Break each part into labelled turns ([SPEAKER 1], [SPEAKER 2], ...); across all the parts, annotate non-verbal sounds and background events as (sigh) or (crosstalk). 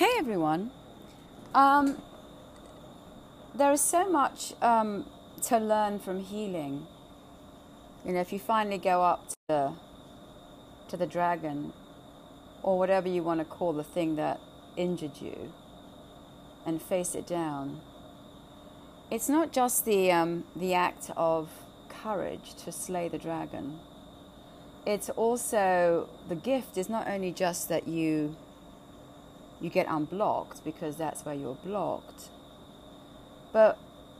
[SPEAKER 1] Hey everyone. Um, there is so much um, to learn from healing. You know, if you finally go up to the, to the dragon, or whatever you want to call the thing that injured you, and face it down, it's not just the um, the act of courage to slay the dragon. It's also the gift is not only just that you you get unblocked because that's where you're blocked. But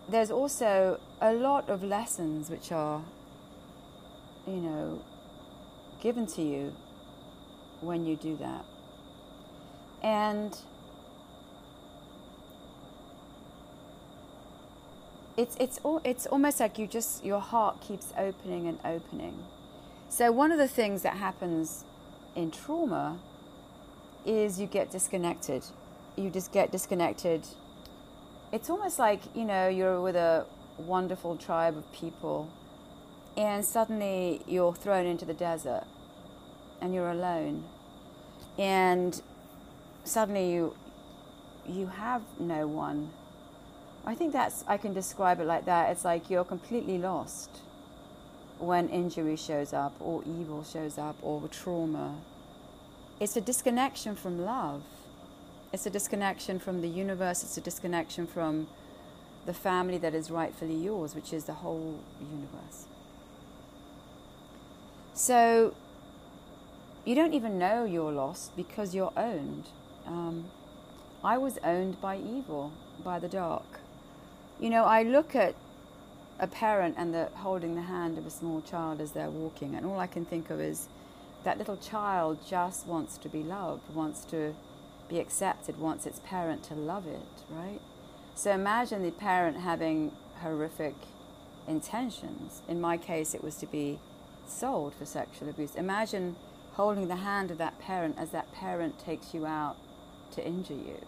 [SPEAKER 1] there's also a lot of lessons which are, you know, given to you when you do that. And it's it's all it's almost like you just your heart keeps opening and opening. So one of the things that happens in trauma is you get disconnected. You just get disconnected. It's almost like, you know, you're with a wonderful tribe of people and suddenly you're thrown into the desert and you're alone. And suddenly you you have no one. I think that's I can describe it like that. It's like you're completely lost when injury shows up or evil shows up or trauma it's a disconnection from love. It's a disconnection from the universe. It's a disconnection from the family that is rightfully yours, which is the whole universe. So you don't even know you're lost because you're owned. Um, I was owned by evil, by the dark. You know, I look at a parent and the holding the hand of a small child as they're walking, and all I can think of is that little child just wants to be loved, wants to be accepted, wants its parent to love it, right? So imagine the parent having horrific intentions. In my case, it was to be sold for sexual abuse. Imagine holding the hand of that parent as that parent takes you out to injure you.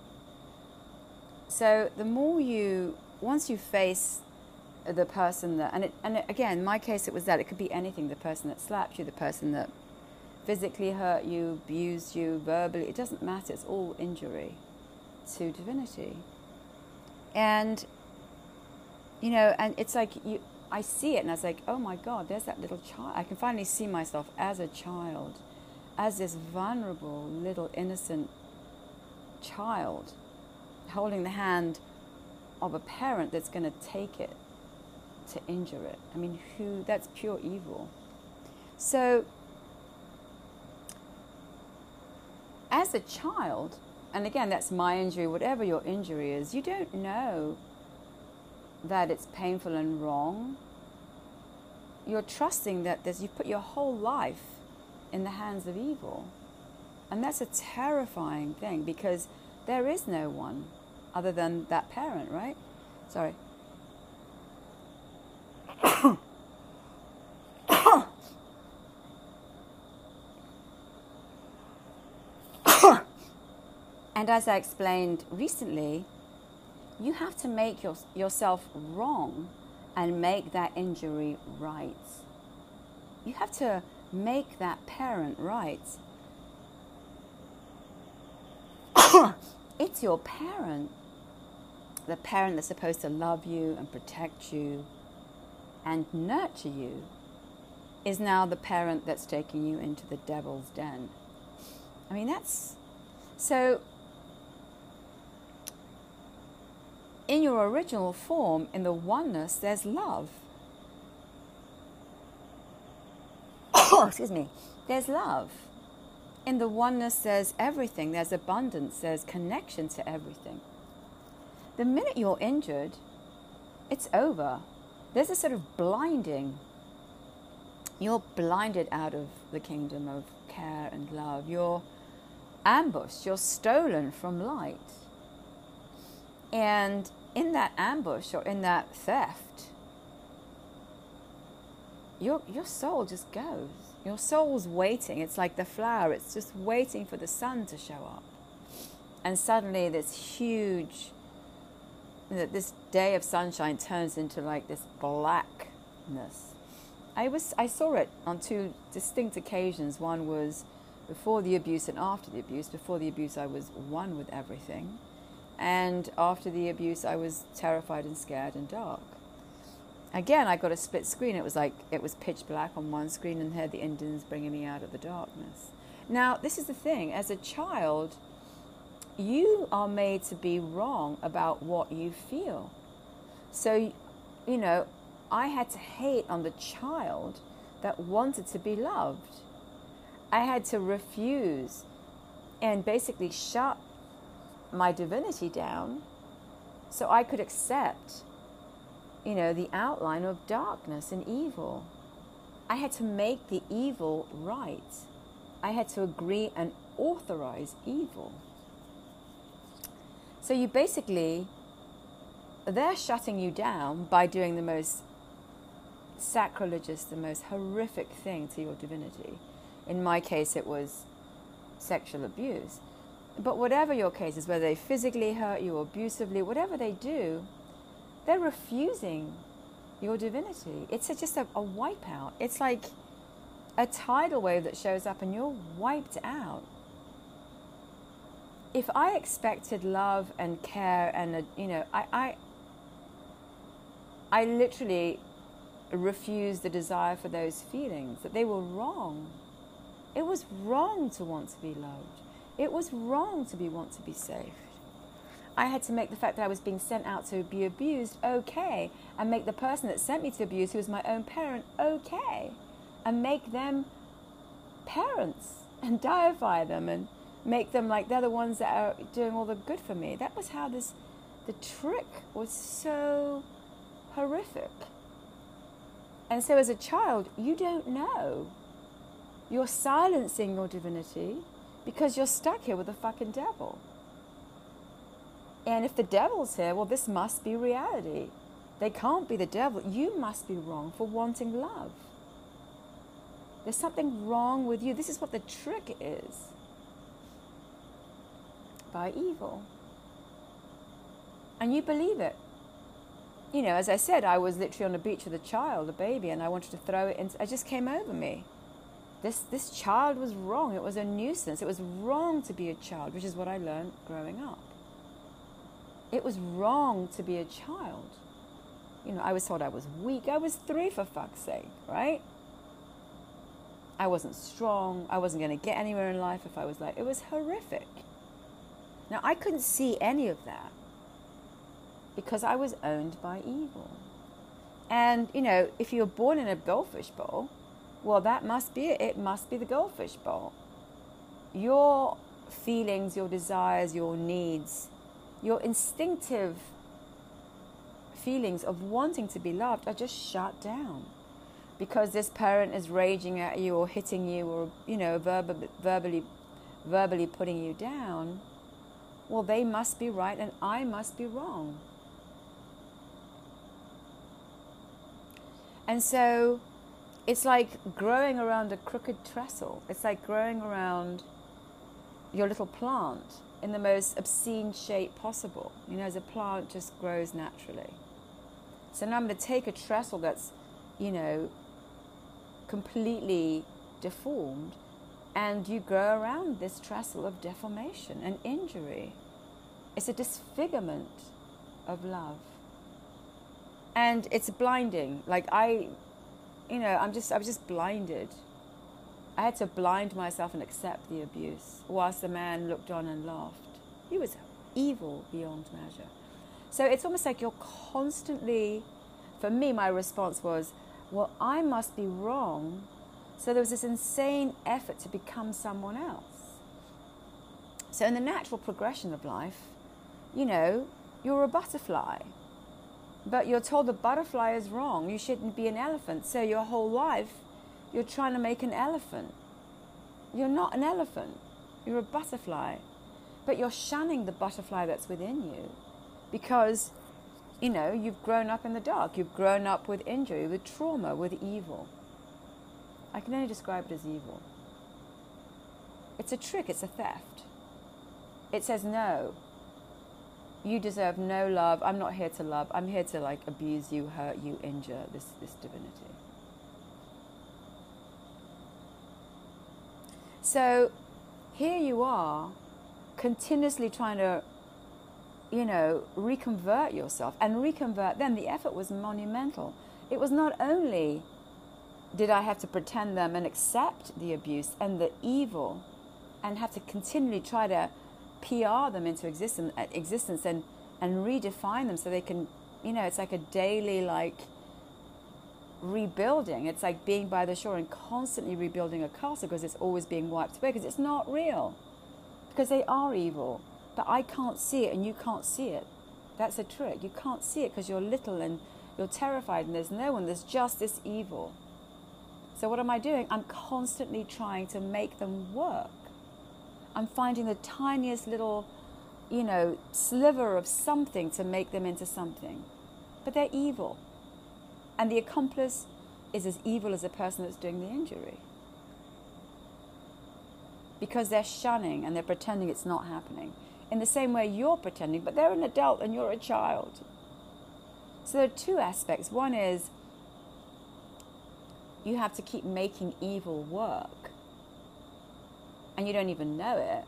[SPEAKER 1] So the more you, once you face the person that, and, it, and again, in my case, it was that it could be anything the person that slapped you, the person that physically hurt you, abused you, verbally, it doesn't matter. It's all injury to divinity. And, you know, and it's like you, I see it and I was like, oh my God, there's that little child. I can finally see myself as a child, as this vulnerable, little, innocent child holding the hand of a parent that's going to take it to injure it. I mean, who, that's pure evil. So, as a child, and again, that's my injury, whatever your injury is, you don't know that it's painful and wrong. You're trusting that there's, you've put your whole life in the hands of evil. And that's a terrifying thing because there is no one other than that parent, right? Sorry. (coughs) (coughs) (coughs) And as I explained recently, you have to make your, yourself wrong and make that injury right. You have to make that parent right. (coughs) it's your parent. The parent that's supposed to love you and protect you and nurture you is now the parent that's taking you into the devil's den. I mean, that's so in your original form, in the oneness, there's love. Oh, (coughs) excuse me. There's love. In the oneness, there's everything. There's abundance. There's connection to everything. The minute you're injured, it's over. There's a sort of blinding. You're blinded out of the kingdom of care and love. You're ambushed. You're stolen from light. And in that ambush or in that theft, your, your soul just goes. Your soul's waiting. It's like the flower, it's just waiting for the sun to show up. And suddenly, this huge, this day of sunshine turns into like this blackness. I, was, I saw it on two distinct occasions. One was before the abuse and after the abuse. Before the abuse, I was one with everything. And after the abuse, I was terrified and scared and dark. Again, I got a split screen. It was like it was pitch black on one screen and heard the Indians bringing me out of the darkness. Now, this is the thing as a child, you are made to be wrong about what you feel. So, you know, I had to hate on the child that wanted to be loved. I had to refuse and basically shut my divinity down so I could accept, you know, the outline of darkness and evil. I had to make the evil right. I had to agree and authorize evil. So you basically, they're shutting you down by doing the most sacrilegious, the most horrific thing to your divinity. In my case, it was sexual abuse. But whatever your case is, whether they physically hurt you or abusively, whatever they do, they're refusing your divinity. It's a, just a, a wipeout. It's like a tidal wave that shows up and you're wiped out. If I expected love and care and, a, you know, I, I, I literally refused the desire for those feelings, that they were wrong. It was wrong to want to be loved. It was wrong to be want to be saved. I had to make the fact that I was being sent out to be abused okay, and make the person that sent me to abuse, who was my own parent, okay, and make them parents and (laughs) deify them and make them like they're the ones that are doing all the good for me. That was how this, the trick was so horrific. And so as a child, you don't know. You're silencing your divinity because you're stuck here with the fucking devil. And if the devil's here, well, this must be reality. They can't be the devil. You must be wrong for wanting love. There's something wrong with you. This is what the trick is by evil. And you believe it. You know, as I said, I was literally on the beach with a child, a baby, and I wanted to throw it in. It just came over me this, this child was wrong. It was a nuisance. It was wrong to be a child, which is what I learned growing up. It was wrong to be a child. You know, I was told I was weak. I was three, for fuck's sake, right? I wasn't strong. I wasn't going to get anywhere in life if I was like, it was horrific. Now, I couldn't see any of that because I was owned by evil. And, you know, if you're born in a goldfish bowl, well, that must be it. It must be the goldfish bowl. Your feelings, your desires, your needs, your instinctive feelings of wanting to be loved are just shut down because this parent is raging at you or hitting you or you know verb- verbally verbally putting you down well they must be right and i must be wrong and so it's like growing around a crooked trestle. It's like growing around your little plant in the most obscene shape possible. You know, as a plant just grows naturally. So now I'm going to take a trestle that's, you know, completely deformed, and you grow around this trestle of deformation and injury. It's a disfigurement of love. And it's blinding. Like, I you know, I'm just, I was just blinded. I had to blind myself and accept the abuse, whilst the man looked on and laughed. He was evil beyond measure. So it's almost like you're constantly, for me, my response was, well, I must be wrong. So there was this insane effort to become someone else. So in the natural progression of life, you know, you're a butterfly. But you're told the butterfly is wrong. You shouldn't be an elephant. So your whole life, you're trying to make an elephant. You're not an elephant. You're a butterfly. But you're shunning the butterfly that's within you because, you know, you've grown up in the dark. You've grown up with injury, with trauma, with evil. I can only describe it as evil. It's a trick, it's a theft. It says no you deserve no love. I'm not here to love. I'm here to like abuse you, hurt you, injure this, this divinity. So here you are, continuously trying to, you know, reconvert yourself and reconvert them. The effort was monumental. It was not only did I have to pretend them and accept the abuse and the evil and have to continually try to PR them into existence, existence and, and redefine them so they can, you know, it's like a daily, like, rebuilding. It's like being by the shore and constantly rebuilding a castle because it's always being wiped away because it's not real. Because they are evil. But I can't see it and you can't see it. That's a trick. You can't see it because you're little and you're terrified and there's no one. There's just this evil. So what am I doing? I'm constantly trying to make them work. I'm finding the tiniest little, you know, sliver of something to make them into something. But they're evil. And the accomplice is as evil as the person that's doing the injury. Because they're shunning and they're pretending it's not happening. In the same way you're pretending, but they're an adult and you're a child. So there are two aspects. One is you have to keep making evil work, and you don't even know it.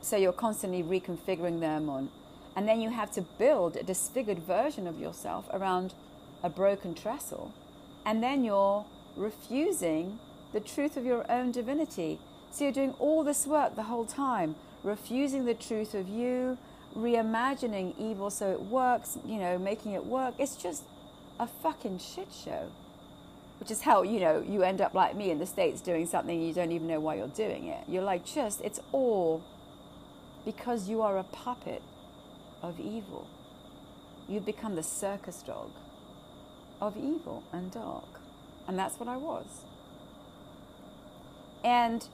[SPEAKER 1] So you're constantly reconfiguring them on, and then you have to build a disfigured version of yourself around a broken trestle, and then you're refusing the truth of your own divinity. So you're doing all this work the whole time, refusing the truth of you, reimagining evil so it works, you know, making it work. It's just a fucking shit show. Which is how, you know, you end up like me in the States doing something you don't even know why you're doing it. You're like, just, it's all because you are a puppet of evil. You've become the circus dog of evil and dark. And that's what I was. And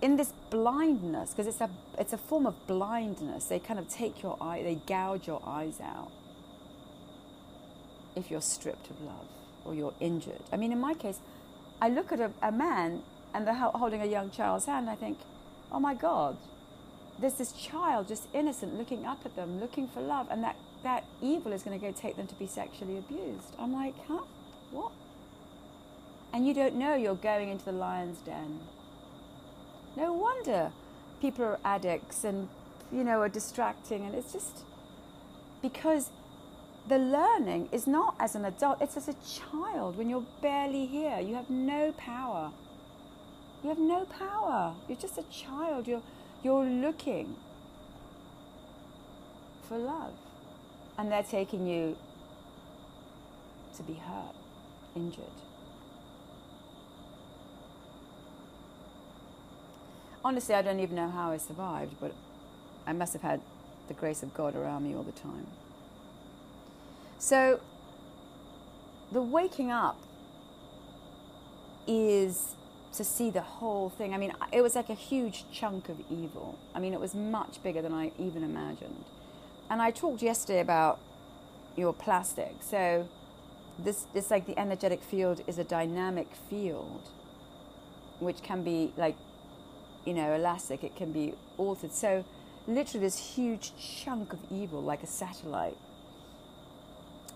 [SPEAKER 1] in this blindness, because it's a, it's a form of blindness, they kind of take your eye, they gouge your eyes out if you're stripped of love or you're injured. I mean, in my case, I look at a, a man and they're holding a young child's hand, and I think, oh my God, there's this child just innocent looking up at them, looking for love, and that that evil is going to go take them to be sexually abused. I'm like, huh? What? And you don't know you're going into the lion's den. No wonder people are addicts and, you know, are distracting. And it's just because the learning is not as an adult, it's as a child when you're barely here. You have no power. You have no power. You're just a child. You're, you're looking for love and they're taking you to be hurt, injured. Honestly, I don't even know how I survived, but I must have had the grace of God around me all the time. So, the waking up is to see the whole thing. I mean, it was like a huge chunk of evil. I mean, it was much bigger than I even imagined. And I talked yesterday about your plastic. So this it's like the energetic field is a dynamic field which can be like you know elastic it can be altered so literally this huge chunk of evil like a satellite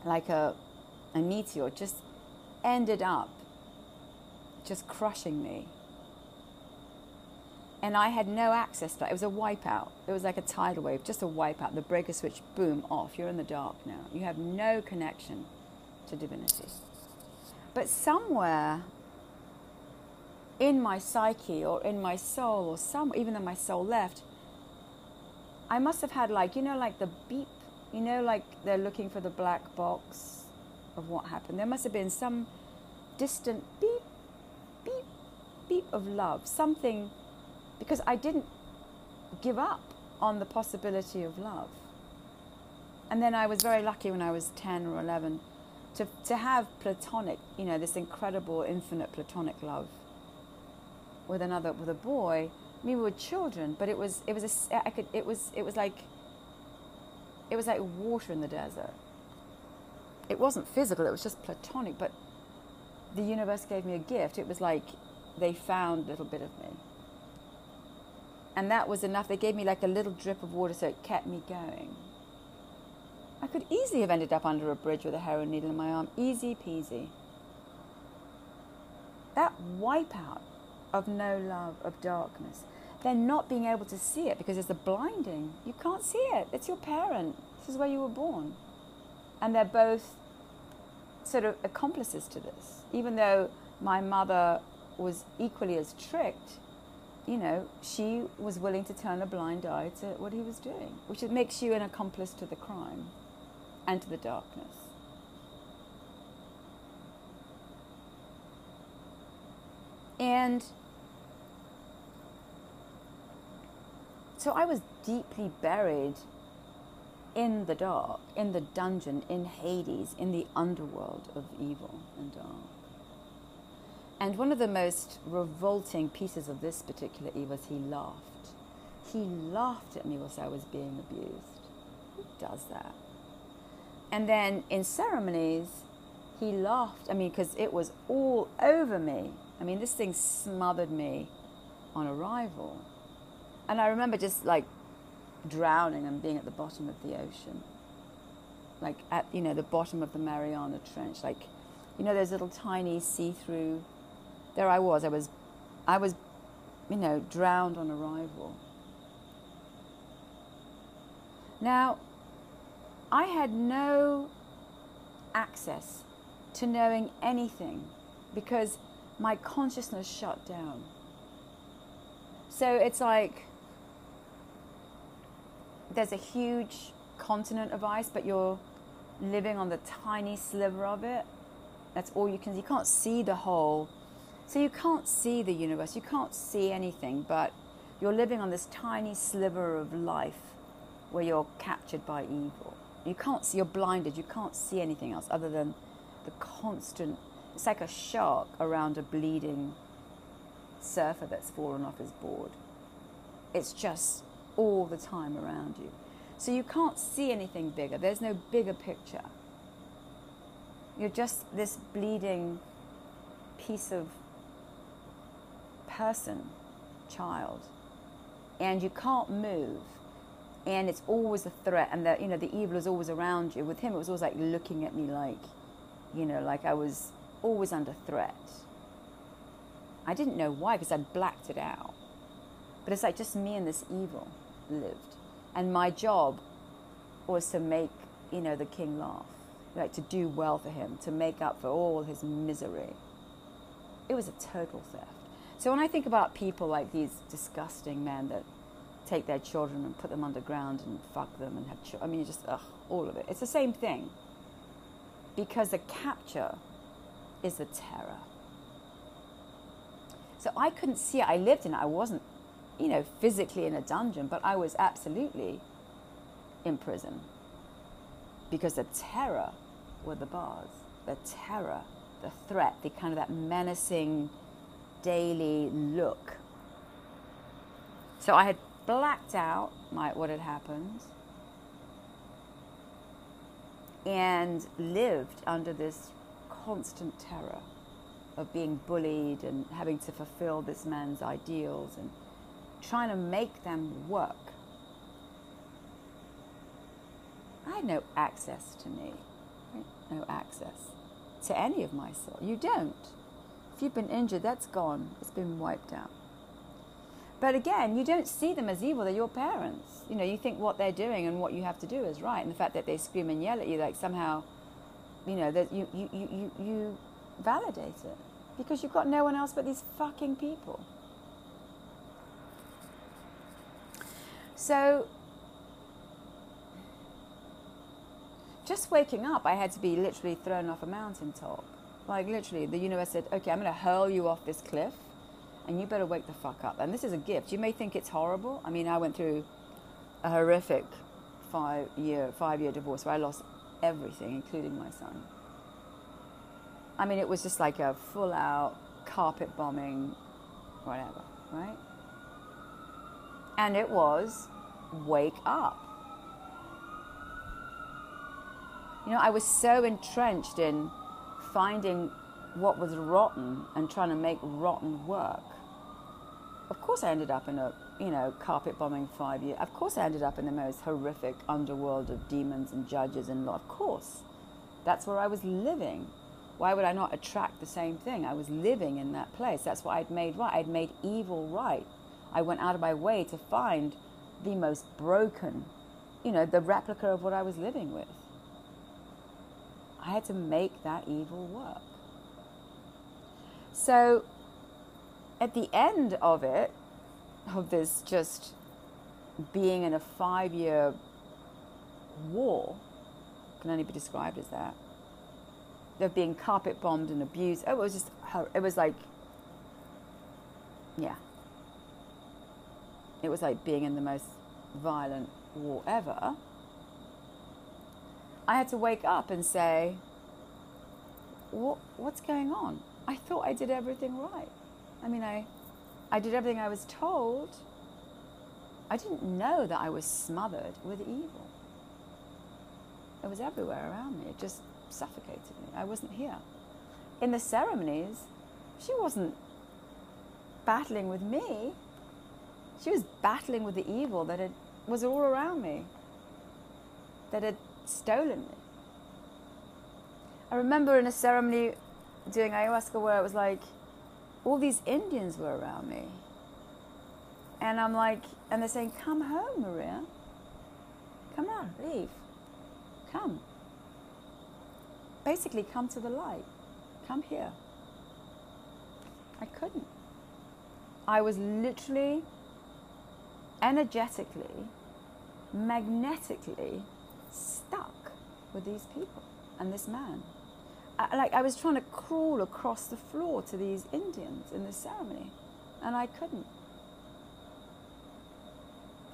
[SPEAKER 1] like a a meteor just ended up just crushing me and I had no access to that. It was a wipeout. It was like a tidal wave, just a wipeout. The breaker switch, boom, off. You're in the dark now. You have no connection to divinity. But somewhere in my psyche or in my soul or some even though my soul left, I must have had like, you know, like the beep, you know, like they're looking for the black box of what happened. There must have been some distant beep, beep, beep of love, something because I didn't give up on the possibility of love. And then I was very lucky when I was 10 or 11 to, to have platonic, you know, this incredible, infinite platonic love with another, with a boy. I mean, we were children, but it was, it was, a, I could, it was, it was like, it was like water in the desert. It wasn't physical, it was just platonic, but the universe gave me a gift. It was like they found a little bit of me. And that was enough. They gave me like a little drip of water so it kept me going. I could easily have ended up under a bridge with a heroin needle in my arm. Easy peasy. that wipeout of no love, of darkness, then not being able to see it because it's a blinding. You can't see it. It's your parent. This is where you were born. And they're both sort of accomplices to this. Even though my mother was equally as tricked, you know, she was willing to turn a blind eye to what he was doing, which makes you an accomplice to the crime and to the darkness. And so I was deeply buried in the dark, in the dungeon, in Hades, in the underworld of evil and dark. And one of the most revolting pieces of this particular evil was he laughed. He laughed at me whilst I was being abused. Who does that? And then in ceremonies, he laughed. I mean, because it was all over me. I mean, this thing smothered me on arrival. And I remember just like drowning and being at the bottom of the ocean. Like at, you know, the bottom of the Mariana Trench. Like, you know, those little tiny see through. There I was. I was, I was, you know, drowned on arrival. Now, I had no access to knowing anything because my consciousness shut down. So it's like there's a huge continent of ice, but you're living on the tiny sliver of it. That's all you can. You can't see the whole. So you can't see the universe. You can't see anything, but you're living on this tiny sliver of life where you're captured by evil. You can't see. You're blinded. You can't see anything else other than the constant. It's like a shark around a bleeding surfer that's fallen off his board. It's just all the time around you. So you can't see anything bigger. There's no bigger picture. You're just this bleeding piece of person, child, and you can't move. And it's always a threat, and the you know the evil is always around you. With him, it was always like looking at me like, you know, like I was always under threat. I didn't know why because I'd blacked it out. But it's like just me and this evil lived. And my job was to make, you know, the king laugh, like to do well for him, to make up for all his misery. It was a total theft. So when I think about people like these disgusting men that take their children and put them underground and fuck them and have children, I mean, just, ugh, all of it. It's the same thing. Because the capture is the terror. So I couldn't see it. I lived in it. I wasn't you know, physically in a dungeon, but I was absolutely in prison because the terror were the bars, the terror, the threat, the kind of that menacing daily look. So I had blacked out my, what had happened and lived under this constant terror of being bullied and having to fulfill this man's ideals and trying to make them work. I had no access to me, no access to any of my soul. You don't. If you've been injured, that's gone, it's been wiped out. But again, you don't see them as evil, they're your parents. You know, you think what they're doing and what you have to do is right. And the fact that they scream and yell at you, like somehow, you know, that you, you, you, you, you validate it. Because you've got no one else but these fucking people. So, just waking up, I had to be literally thrown off a mountaintop. Like, literally, the universe said, okay, I'm going to hurl you off this cliff and you better wake the fuck up. And this is a gift. You may think it's horrible. I mean, I went through a horrific five year, five year divorce where I lost everything, including my son. I mean, it was just like a full out carpet bombing, whatever, right? And it was wake up. You know, I was so entrenched in finding what was rotten and trying to make rotten work. Of course, I ended up in a, you know, carpet bombing five years. Of course, I ended up in the most horrific underworld of demons and judges and law. Of course. That's where I was living. Why would I not attract the same thing? I was living in that place. That's what I'd made right. I'd made evil right. I went out of my way to find the most broken, you know, the replica of what I was living with. I had to make that evil work. So at the end of it, of this just being in a five year war, can only be described as that, of being carpet bombed and abused. Oh, it was just, it was like, yeah. It was like being in the most violent war ever. I had to wake up and say, what, what's going on? I thought I did everything right. I mean, I, I did everything I was told. I didn't know that I was smothered with evil. It was everywhere around me. It just suffocated me. I wasn't here. In the ceremonies, she wasn't battling with me. She was battling with the evil that had, was all around me, that had stolen me. I remember in a ceremony doing ayahuasca where it was like all these Indians were around me. And I'm like, and they're saying, Come home, Maria. Come on, leave. Come. Basically, come to the light. Come here. I couldn't. I was literally, energetically, magnetically stuck with these people and this man. I, like I was trying to crawl across the floor to these Indians in the ceremony, and I couldn't.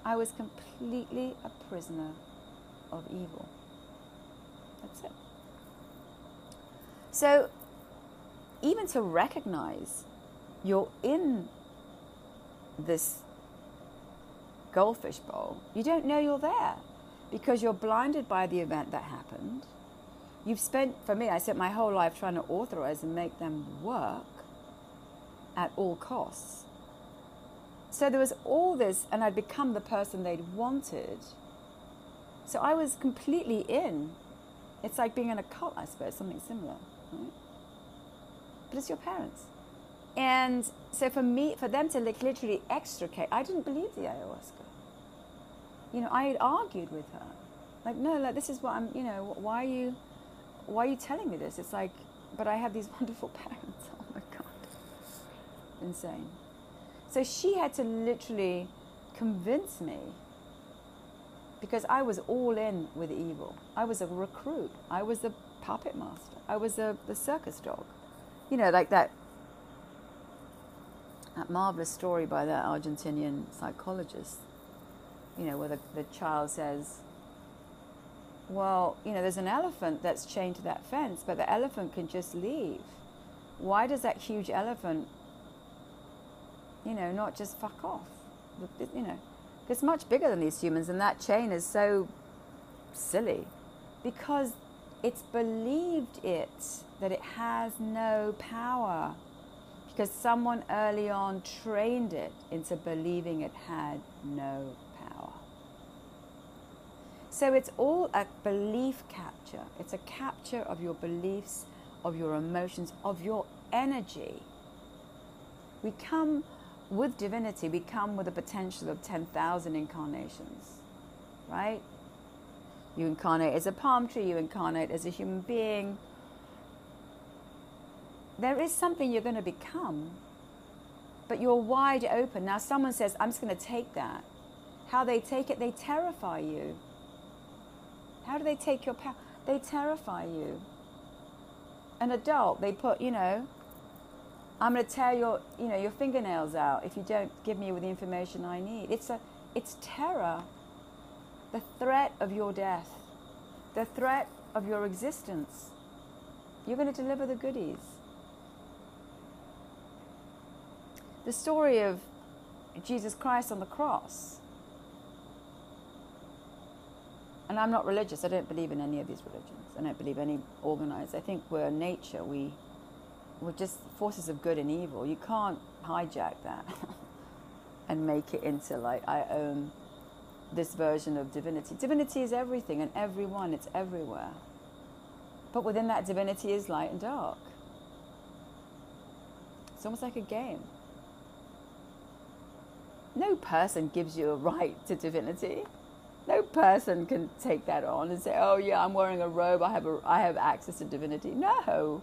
[SPEAKER 1] I was completely a prisoner of evil. That's it. So, even to recognize you're in this goldfish bowl, you don't know you're there because you're blinded by the event that happened. You've spent, for me, I spent my whole life trying to authorize and make them work at all costs. So there was all this, and I'd become the person they'd wanted. So I was completely in. It's like being in a cult, I suppose, something similar. Right? But it's your parents. And so for me, for them to like literally extricate, I didn't believe the ayahuasca. You know, I had argued with her. Like, no, like this is what I'm, you know, why are you, why are you telling me this? It's like, but I have these (laughs) wonderful parents. Oh my God. Insane. So she had to literally convince me because I was all in with evil. I was a recruit. I was a puppet master. I was a, the circus dog. You know, like that, that marvelous story by that Argentinian psychologist, you know, where the, the child says, well, you know, there's an elephant that's chained to that fence, but the elephant can just leave. Why does that huge elephant you know, not just fuck off. You know, it's much bigger than these humans, and that chain is so silly because it's believed it that it has no power because someone early on trained it into believing it had no power. So it's all a belief capture. It's a capture of your beliefs, of your emotions, of your energy. We come with divinity, we come with a potential of 10,000 incarnations, right? You incarnate as a palm tree, you incarnate as a human being. There is something you're going to become, but you're wide open. Now, someone says, I'm just going to take that. How they take it, they terrify you. How do they take your power? They terrify you. An adult, they put, you know, I'm going to tear your, you know, your fingernails out if you don't give me the information I need. It's a, it's terror. The threat of your death, the threat of your existence. You're going to deliver the goodies. The story of Jesus Christ on the cross. And I'm not religious. I don't believe in any of these religions. I don't believe any organized. I think we're nature. We we're just forces of good and evil. You can't hijack that (laughs) and make it into like I own this version of divinity. Divinity is everything and everyone, it's everywhere. But within that divinity is light and dark. It's almost like a game. No person gives you a right to divinity. No person can take that on and say, "Oh yeah, I'm wearing a robe. I have a, I have access to divinity." No,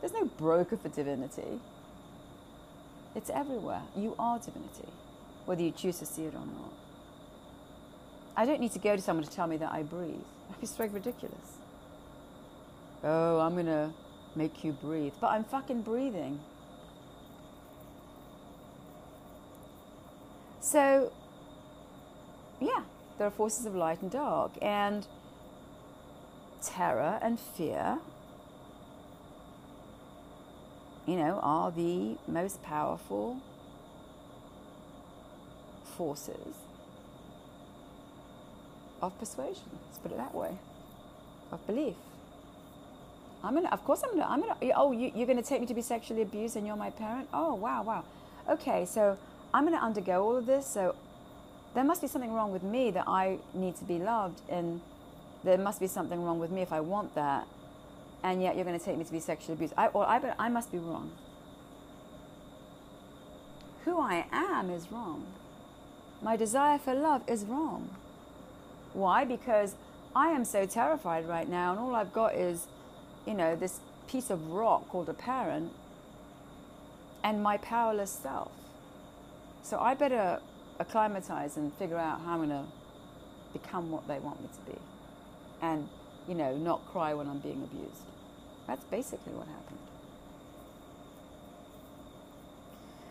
[SPEAKER 1] there's no broker for divinity. It's everywhere. You are divinity, whether you choose to see it or not. I don't need to go to someone to tell me that I breathe. That'd be straight ridiculous. Oh, I'm gonna make you breathe, but I'm fucking breathing. So, yeah, there are forces of light and dark, and terror and fear, you know, are the most powerful forces of persuasion. Let's put it that way, of belief. I'm gonna, of course, I'm gonna, I'm gonna. Oh, you, you're gonna take me to be sexually abused, and you're my parent. Oh, wow, wow. Okay, so I'm gonna undergo all of this. So there must be something wrong with me that I need to be loved, and there must be something wrong with me if I want that, and yet you're going to take me to be sexually abused. I, or I, I must be wrong. Who I am is wrong. My desire for love is wrong. Why? Because I am so terrified right now, and all I've got is, you know, this piece of rock called a parent and my powerless self. So I better acclimatize and figure out how I'm going to become what they want me to be. And, you know, not cry when I'm being abused. That's basically what happened.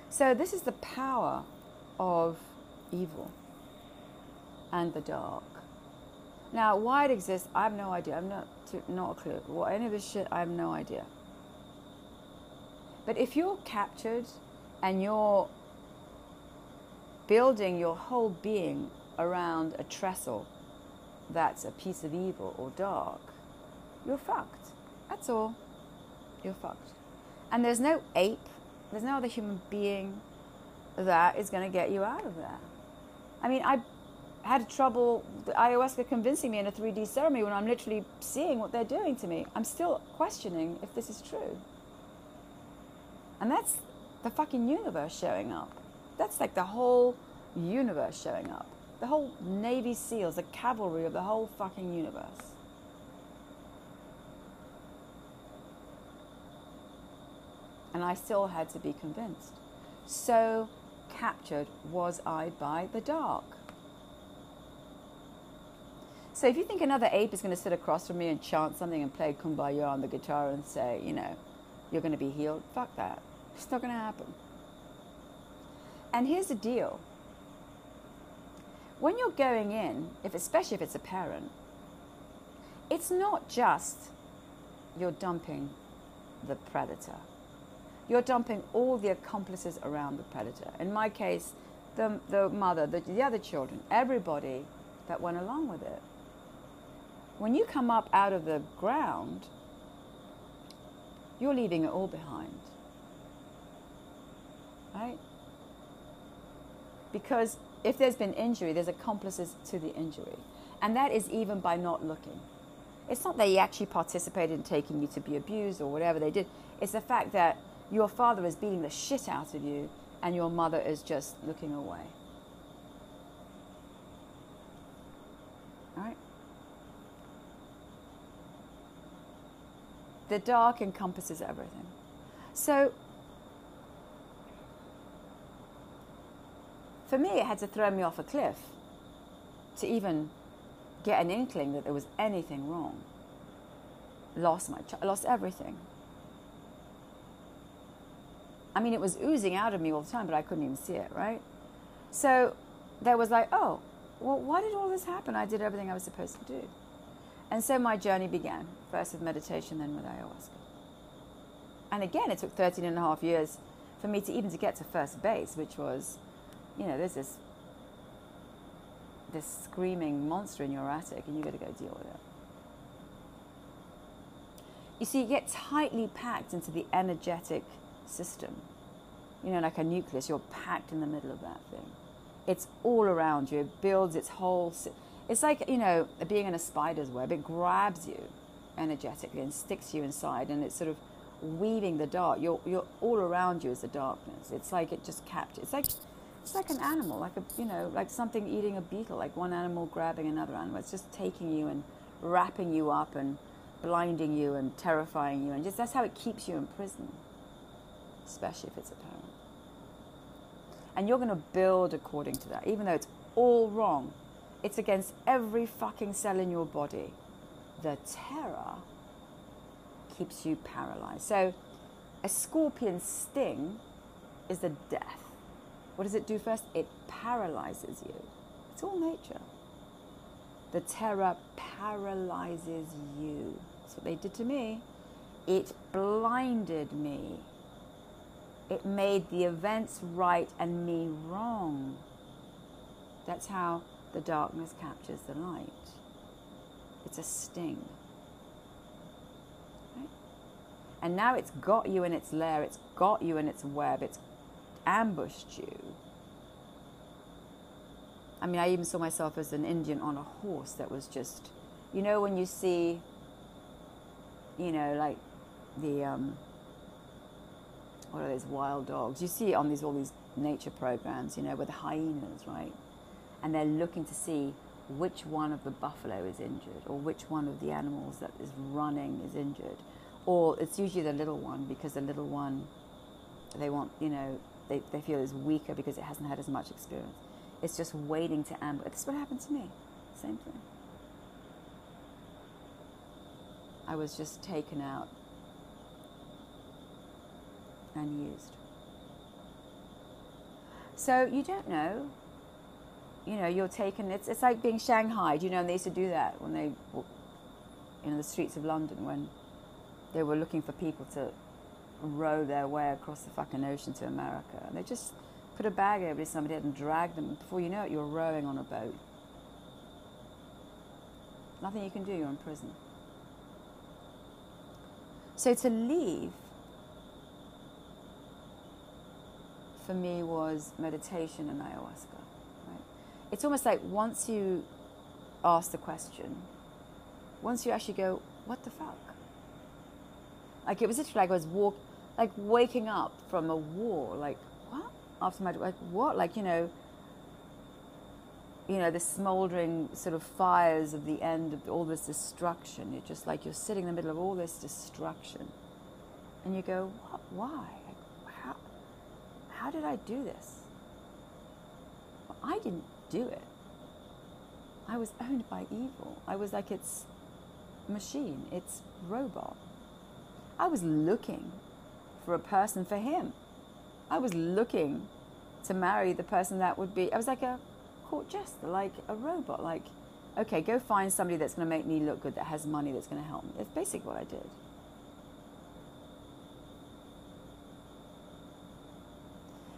[SPEAKER 1] So, this is the power of evil and the dark. Now, why it exists, I have no idea. I'm not, not a clue. What any of this shit, I have no idea. But if you're captured and you're building your whole being around a trestle that's a piece of evil or dark, you're fucked. That's all. You're fucked. And there's no ape, there's no other human being that is going to get you out of there. I mean, I had trouble the ayahuasca convincing me in a 3D ceremony when I'm literally seeing what they're doing to me. I'm still questioning if this is true. And that's the fucking universe showing up. That's like the whole universe showing up. The whole Navy SEALs, the cavalry of the whole fucking universe. And I still had to be convinced. So captured was I by the dark. So if you think another ape is going to sit across from me and chant something and play kumbaya on the guitar and say, you know, you're going to be healed, fuck that. It's not going to happen. And here's the deal when you're going in, if especially if it's a parent, it's not just you're dumping the predator. You're dumping all the accomplices around the predator. In my case, the, the mother, the, the other children, everybody that went along with it. When you come up out of the ground, you're leaving it all behind. Right? Because if there's been injury, there's accomplices to the injury. And that is even by not looking. It's not that he actually participated in taking you to be abused or whatever they did. It's the fact that your father is beating the shit out of you and your mother is just looking away. All right? The dark encompasses everything. So for me, it had to throw me off a cliff to even get an inkling that there was anything wrong. Lost my, ch- lost everything. I mean, it was oozing out of me all the time, but I couldn't even see it, right? So there was like, oh, well, why did all this happen? I did everything I was supposed to do. And so my journey began, first with meditation, then with ayahuasca. And again, it took 13 and a half years for me to even to get to first base, which was you know, there's this this screaming monster in your attic and you got to go deal with it. You see, you get tightly packed into the energetic system. You know, like a nucleus, you're packed in the middle of that thing. It's all around you. It builds its whole. It's like, you know, being in a spider's web. It grabs you energetically and sticks you inside, and it's sort of weaving the dark. You're, you're all around you is the darkness. It's like it just captures. It's like it's like an animal, like a you know, like something eating a beetle, like one animal grabbing another animal. It's just taking you and wrapping you up and blinding you and terrifying you, and just that's how it keeps you in prison, especially if it's a parent. And you're going to build according to that, even though it's all wrong. It's against every fucking cell in your body. The terror keeps you paralyzed. So, a scorpion sting is the death. What does it do first? It paralyzes you. It's all nature. The terror paralyzes you. That's what they did to me. It blinded me. It made the events right and me wrong. That's how the darkness captures the light. It's a sting. Right? And now it's got you in its lair, it's got you in its web, it's ambushed you. I mean, I even saw myself as an Indian on a horse that was just, you know, when you see, you know, like the, um, what are those wild dogs? You see on these all these nature programs, you know, with the hyenas, right? And they're looking to see which one of the buffalo is injured, or which one of the animals that is running is injured, or it's usually the little one because the little one, they want, you know, they, they feel is weaker because it hasn't had as much experience. It's just waiting to ambush. This is what happened to me. Same thing. I was just taken out and used. So you don't know. You know, you're taken. It's it's like being shanghaied. You know, and they used to do that when they, in the streets of London when they were looking for people to row their way across the fucking ocean to America. And they just put a bag over somebody and drag them. Before you know it, you're rowing on a boat. Nothing you can do. You're in prison. So to leave for me was meditation and ayahuasca. Right? It's almost like once you ask the question, once you actually go, what the fuck? Like it was literally like I was walk, like waking up from a war. Like what? After my like what? Like you know, you know the smoldering sort of fires of the end of all this destruction. You're just like you're sitting in the middle of all this destruction, and you go, what? Why? how How did I do this? Well, I didn't do it. I was owned by evil. I was like its machine, its robot. I was looking for a person for him. I was looking to marry the person that would be, I was like a court jester, like a robot, like, okay, go find somebody that's going to make me look good, that has money, that's going to help me. That's basically what I did.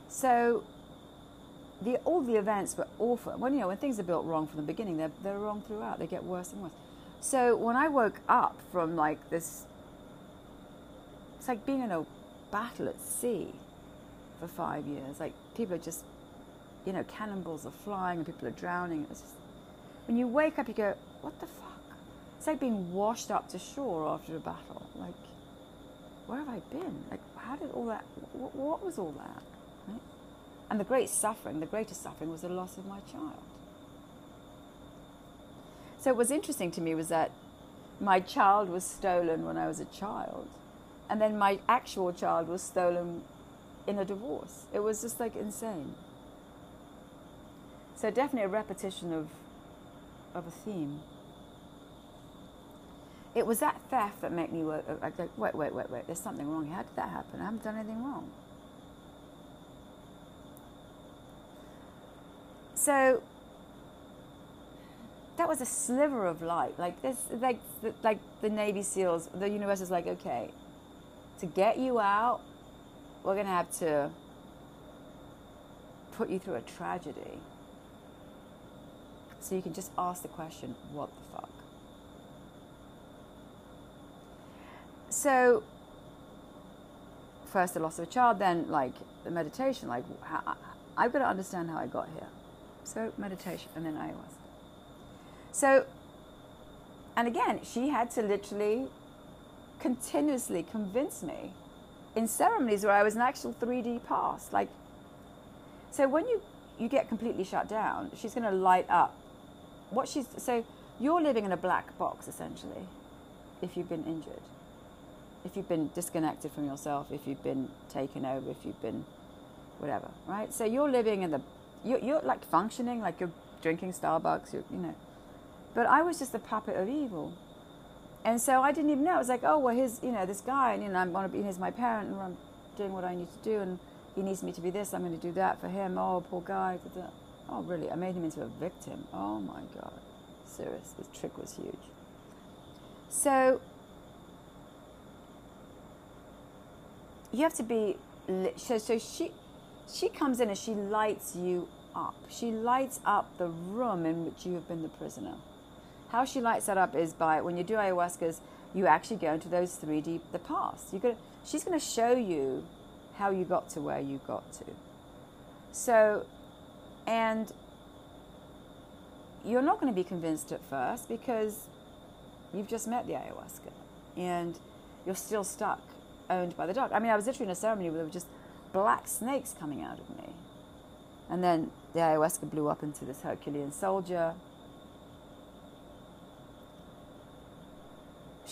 [SPEAKER 1] So the, all the events were awful. When you know when things are built wrong from the beginning, they're they're wrong throughout. They get worse and worse. So when I woke up from like this, it's like being in a battle at sea for five years. Like people are just, you know, cannonballs are flying and people are drowning. It's just, when you wake up, you go, what the fuck? It's like being washed up to shore after a battle. Like, where have I been? Like, how did all that? What, what was all that? Right? And the great suffering, the greatest suffering was the loss of my child. So what was interesting to me was that my child was stolen when I was a child, and then my actual child was stolen in a divorce. It was just like insane. So definitely a repetition of of a theme. It was that theft that made me work. Uh, like, wait, wait, wait, wait. There's something wrong. How did that happen? I haven't done anything wrong. So that was a sliver of light. Like this, like like the Navy SEALs, the universe is like, okay, to get you out, we're gonna have to put you through a tragedy. So you can just ask the question, what the fuck? So first the loss of a child, then like the meditation, like how, I've got to understand how I got here. So meditation and then ayahuasca. So and again, she had to literally continuously convince me in ceremonies where I was an actual 3D past. Like, so when you, you get completely shut down, she's going to light up. What she's, so you're living in a black box essentially if you've been injured, if you've been disconnected from yourself, if you've been taken over, if you've been whatever, right? So you're living in the, you're, you're like functioning like you're drinking Starbucks, you're, you know. But I was just a puppet of evil. And so I didn't even know. I was like, oh, well, here's, you know, this guy, and, you know, I'm going to be, here's my parent, and I'm doing what I need to do, and he needs me to be this, I'm going to do that for him. Oh, poor guy. Oh, really? I made him into a victim. Oh, my God. Serious. This trick was huge. So you have to be, so, so she, she comes in and she lights you up. She lights up the room in which you have been the prisoner. How she lights that up is by when you do ayahuascas, you actually go into those 3D, the past. You're gonna, she's going to show you how you got to where you got to. So, and you're not going to be convinced at first because you've just met the ayahuasca and you're still stuck, owned by the dark. I mean, I was literally in a ceremony where there were just black snakes coming out of me. And then the ayahuasca blew up into this Herculean soldier.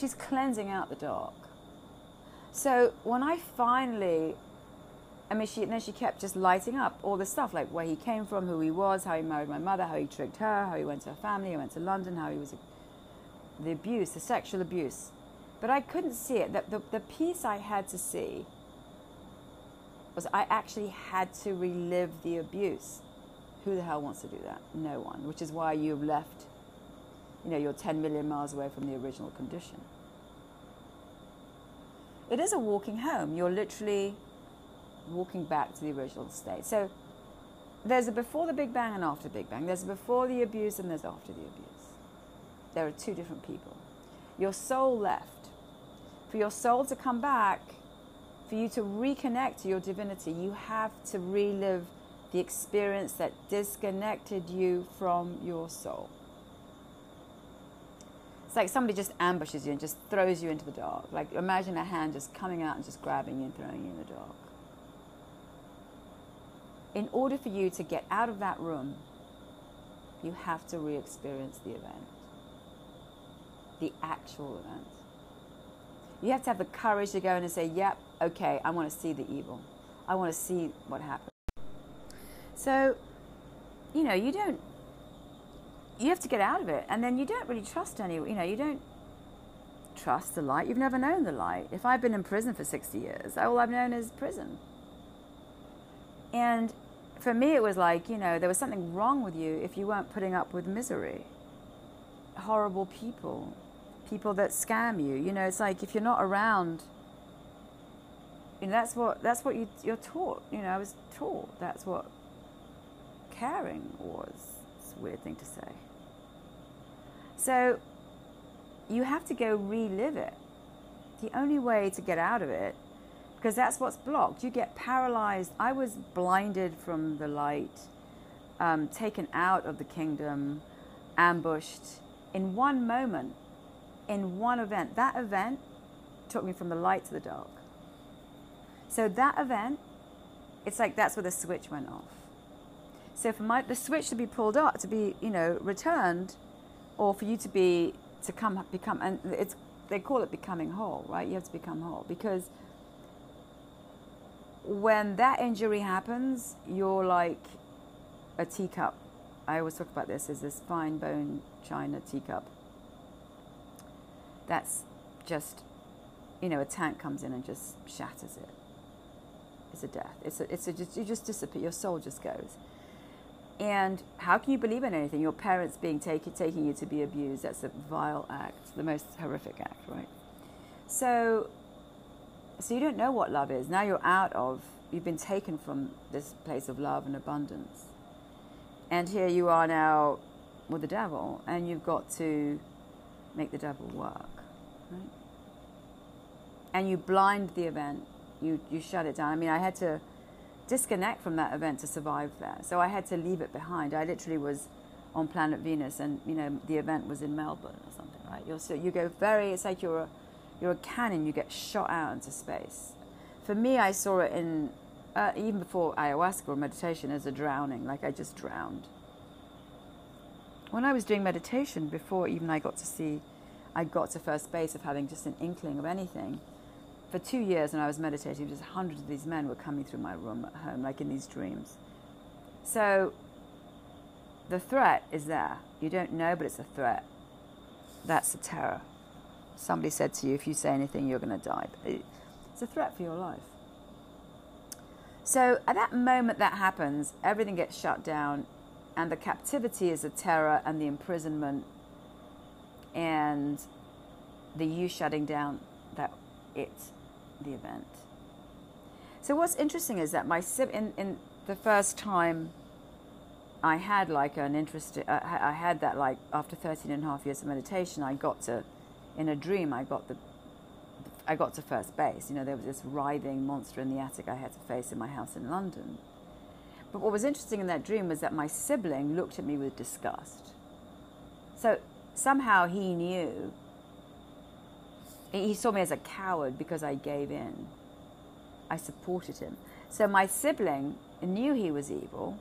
[SPEAKER 1] She's cleansing out the dark. So when I finally, I mean, she, then she kept just lighting up all the stuff, like where he came from, who he was, how he married my mother, how he tricked her, how he went to her family, he went to London, how he was, the abuse, the sexual abuse. But I couldn't see it. The, the, the piece I had to see was I actually had to relive the abuse. Who the hell wants to do that? No one. Which is why you've left, you know, you're 10 million miles away from the original condition. It is a walking home. You're literally walking back to the original state. So there's a before the Big Bang and after Big Bang. There's a before the abuse and there's after the abuse. There are two different people. Your soul left. For your soul to come back, for you to reconnect to your divinity, you have to relive the experience that disconnected you from your soul. It's like somebody just ambushes you and just throws you into the dark. Like imagine a hand just coming out and just grabbing you and throwing you in the dark. In order for you to get out of that room, you have to re experience the event, the actual event. You have to have the courage to go in and say, Yep, okay, I want to see the evil. I want to see what happened. So, you know, you don't, you have to get out of it. And then you don't really trust anyone. You know, you don't trust the light. You've never known the light. If I've been in prison for 60 years, all I've known is prison. And for me, it was like, you know, there was something wrong with you if you weren't putting up with misery. Horrible people, people that scam you. You know, it's like if you're not around, you know, that's what that's what you, you're taught. You know, I was taught that's what caring was. It's a weird thing to say. So you have to go relive it. The only way to get out of it, because that's what's blocked. You get paralyzed. I was blinded from the light, um, taken out of the kingdom, ambushed in one moment in one event. That event took me from the light to the dark. So that event, it's like that's where the switch went off. So for my the switch to be pulled up, to be you know returned, or for you to be to come become and it's they call it becoming whole, right? You have to become whole because when that injury happens, you're like a teacup. I always talk about this as this fine bone china teacup that's just, you know, a tank comes in and just shatters it. It's a death. It's a, it's a just, you just disappear. Your soul just goes. And how can you believe in anything? Your parents being taken, taking you to be abused, that's a vile act, the most horrific act, right? So, so you don't know what love is. Now you're out of, you've been taken from this place of love and abundance. And here you are now with the devil, and you've got to make the devil work. Right? And you blind the event, you, you shut it down. I mean, I had to disconnect from that event to survive there. So I had to leave it behind. I literally was on planet Venus and, you know, the event was in Melbourne or something, right? You're so you go very. It's like you're a you're a cannon. You get shot out into space. For me, I saw it in uh, even before ayahuasca or meditation as a drowning. Like I just drowned. When I was doing meditation, before even I got to see, I got to first base of having just an inkling of anything. For two years, when I was meditating, just hundreds of these men were coming through my room at home, like in these dreams. So the threat is there. You don't know, but it's a threat. That's the terror. Somebody said to you, if you say anything, you're going to die. It's a threat for your life. So at that moment that happens, everything gets shut down, and the captivity is the terror and the imprisonment and the you shutting down that it's the event. So what's interesting is that my in, in the first time I had like an interest, uh, I had that like after 13 and a half years of meditation, I got to, in a dream, I got the, I got to first base. You know, there was this writhing monster in the attic I had to face in my house in London. But what was interesting in that dream was that my sibling looked at me with disgust. So somehow he knew, he saw me as a coward because I gave in. I supported him. So my sibling knew he was evil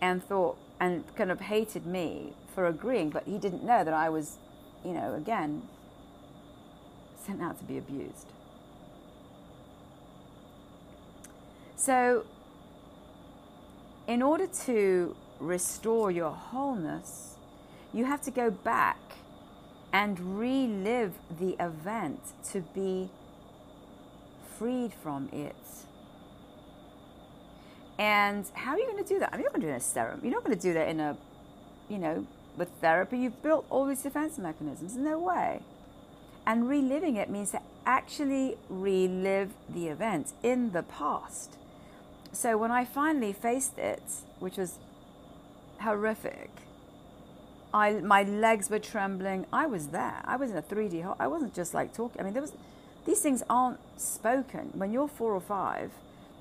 [SPEAKER 1] and thought and kind of hated me for agreeing, but he didn't know that I was, you know, again, sent out to be abused. So, in order to restore your wholeness, you have to go back and relive the event to be freed from it. And how are you going to do that? I mean, you're not going to do a serum. You're not going to do that in a, you know, with therapy. You've built all these defense mechanisms. No way. And reliving it means to actually relive the event in the past. So when I finally faced it, which was horrific, I, my legs were trembling. I was there. I was in a 3D. I wasn't just like talking. I mean, there was, these things aren't spoken. When you're four or five,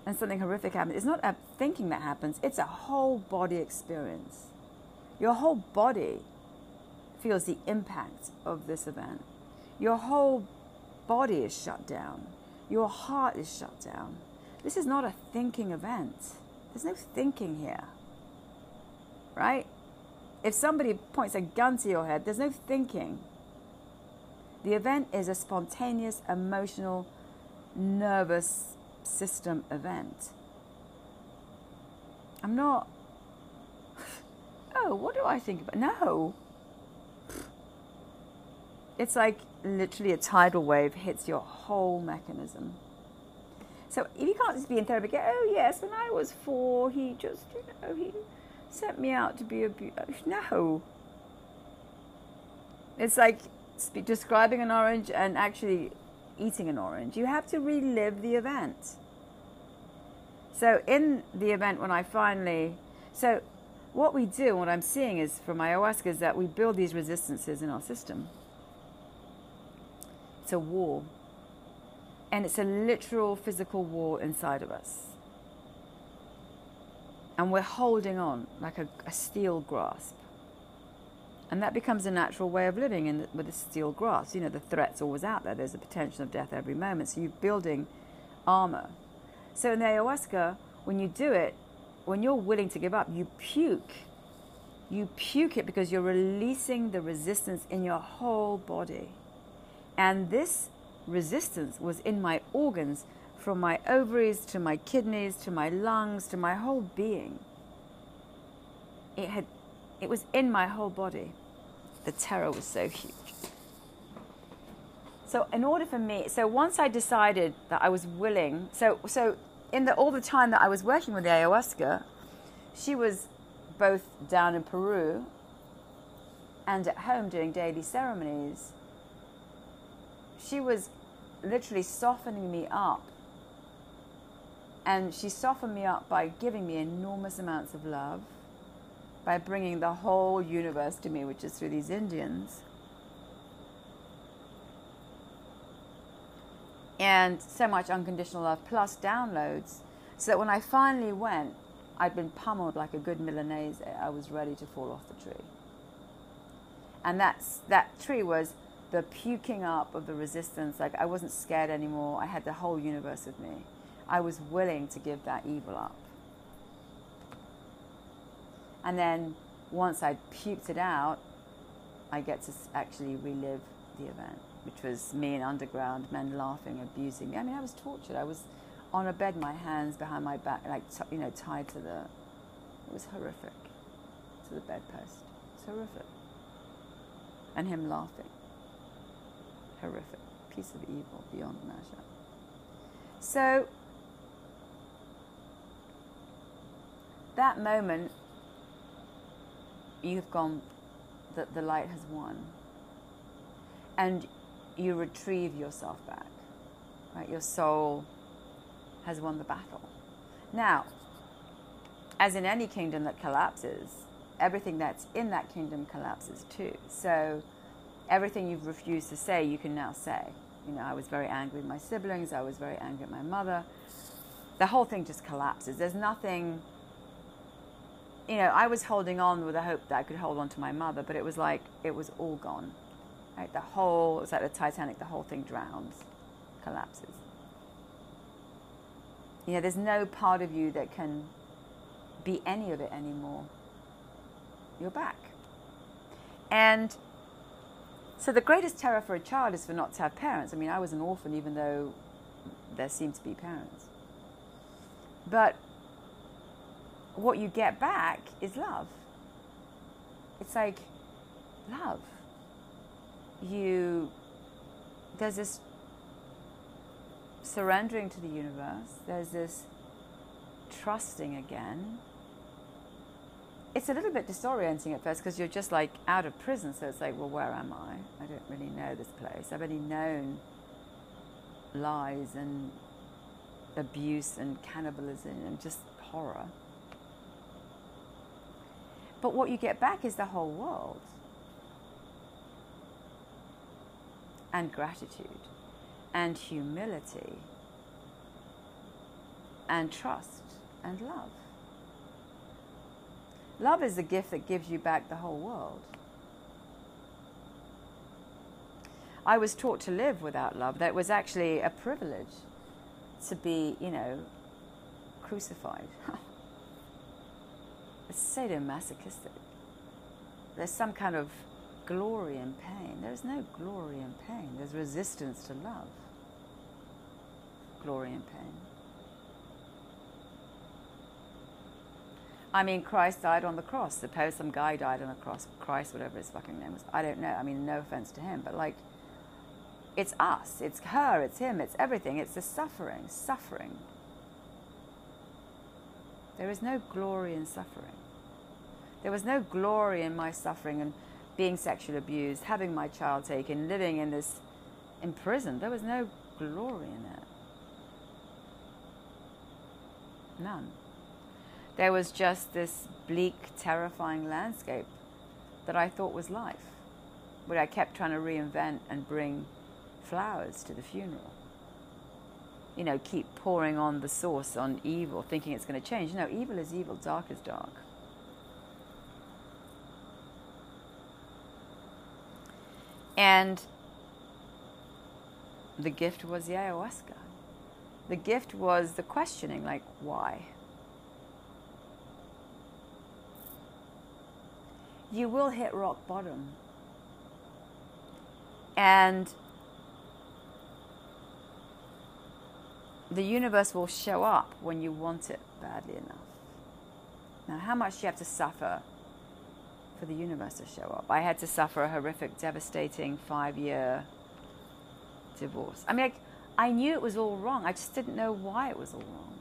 [SPEAKER 1] and something horrific happens, it's not a thinking that happens, it's a whole body experience. Your whole body feels the impact of this event. Your whole body is shut down. Your heart is shut down. This is not a thinking event. There's no thinking here. Right? If somebody points a gun to your head, there's no thinking. The event is a spontaneous, emotional, nervous system event. I'm not, oh, what do I think about? No. It's like literally a tidal wave hits your whole mechanism. So if you can't just be in therapy, go, oh yes, when I was four, he just, you know, he sent me out to be a, no. It's like describing an orange and actually eating an orange. You have to relive the event. So in the event when I finally, so what we do, what I'm seeing is from ayahuasca is that we build these resistances in our system. It's a wall. And it's a literal physical wall inside of us. And we're holding on like a, a steel grasp. And that becomes a natural way of living in with a steel grasp. You know, the threat's always out there. There's a potential of death every moment. So you're building armor. So in the ayahuasca, when you do it, when you're willing to give up, you puke. You puke it because you're releasing the resistance in your whole body. And this resistance was in my organs, from my ovaries to my kidneys to my lungs to my whole being. It had it was in my whole body the terror was so huge. So in order for me, so once I decided that I was willing, so so in the all the time that I was working with the ayahuasca, she was both down in Peru and at home doing daily ceremonies. She was literally softening me up. And she softened me up by giving me enormous amounts of love by bringing the whole universe to me, which is through these Indians. And so much unconditional love plus downloads, so that when I finally went, I'd been pummeled like a good Milanese. I was ready to fall off the tree. And that's, that tree was the puking up of the resistance. Like I wasn't scared anymore. I had the whole universe with me. I was willing to give that evil up. And then once I'd puked it out, I get to actually relive the event, which was me in underground, men laughing, abusing me. I mean, I was tortured. I was on a bed, my hands behind my back, like, you know, tied to the, it was horrific, to the bedpost. It's horrific. And him laughing. Horrific. Piece of evil beyond measure. So, that moment, you've gone, that the light has won. And you retrieve yourself back. Right? Your soul has won the battle. Now, as in any kingdom that collapses, everything that's in that kingdom collapses too. So everything you've refused to say, you can now say. You know, I was very angry with my siblings, I was very angry at my mother. The whole thing just collapses. There's nothing, you know, I was holding on with the hope that I could hold on to my mother, but it was like it was all gone. Right? The whole, it's like the Titanic, the whole thing drowns, collapses. You know, there's no part of you that can be any of it anymore. You're back. And so the greatest terror for a child is for not to have parents. I mean, I was an orphan even though there seemed to be parents. But what you get back is love. It's like love. You, there's this surrendering to the universe, there's this trusting again. It's a little bit disorienting at first because you're just like out of prison, so it's like, well, where am I? I don't really know this place. I've only known lies and abuse and cannibalism and just horror. But what you get back is the whole world and gratitude and humility and trust and love. Love is the gift that gives you back the whole world. I was taught to live without love, that was actually a privilege to be, you know, crucified. (laughs) sadomasochistic. There's some kind of glory in pain. There's no glory in pain, there's resistance to love. Glory in pain. I mean, Christ died on the cross. Suppose some guy died on the cross, Christ, whatever his fucking name was. I don't know. I mean, no offense to him, but like, it's us, it's her, it's him, it's everything. It's the suffering, suffering. There is no glory in suffering. There was no glory in my suffering and being sexually abused, having my child taken, living in this in prison. There was no glory in it. None. There was just this bleak, terrifying landscape that I thought was life, but I kept trying to reinvent and bring flowers to the funeral. You know, keep pouring on the sauce on evil, thinking it's going to change. No, evil is evil, dark is dark. And the gift was the ayahuasca. The gift was the questioning, like, why? You will hit rock bottom. And the universe will show up when you want it badly enough. Now, how much do you have to suffer for the universe to show up. I had to suffer a horrific, devastating five year divorce. I mean, I knew it was all wrong. I just didn't know why it was all wrong.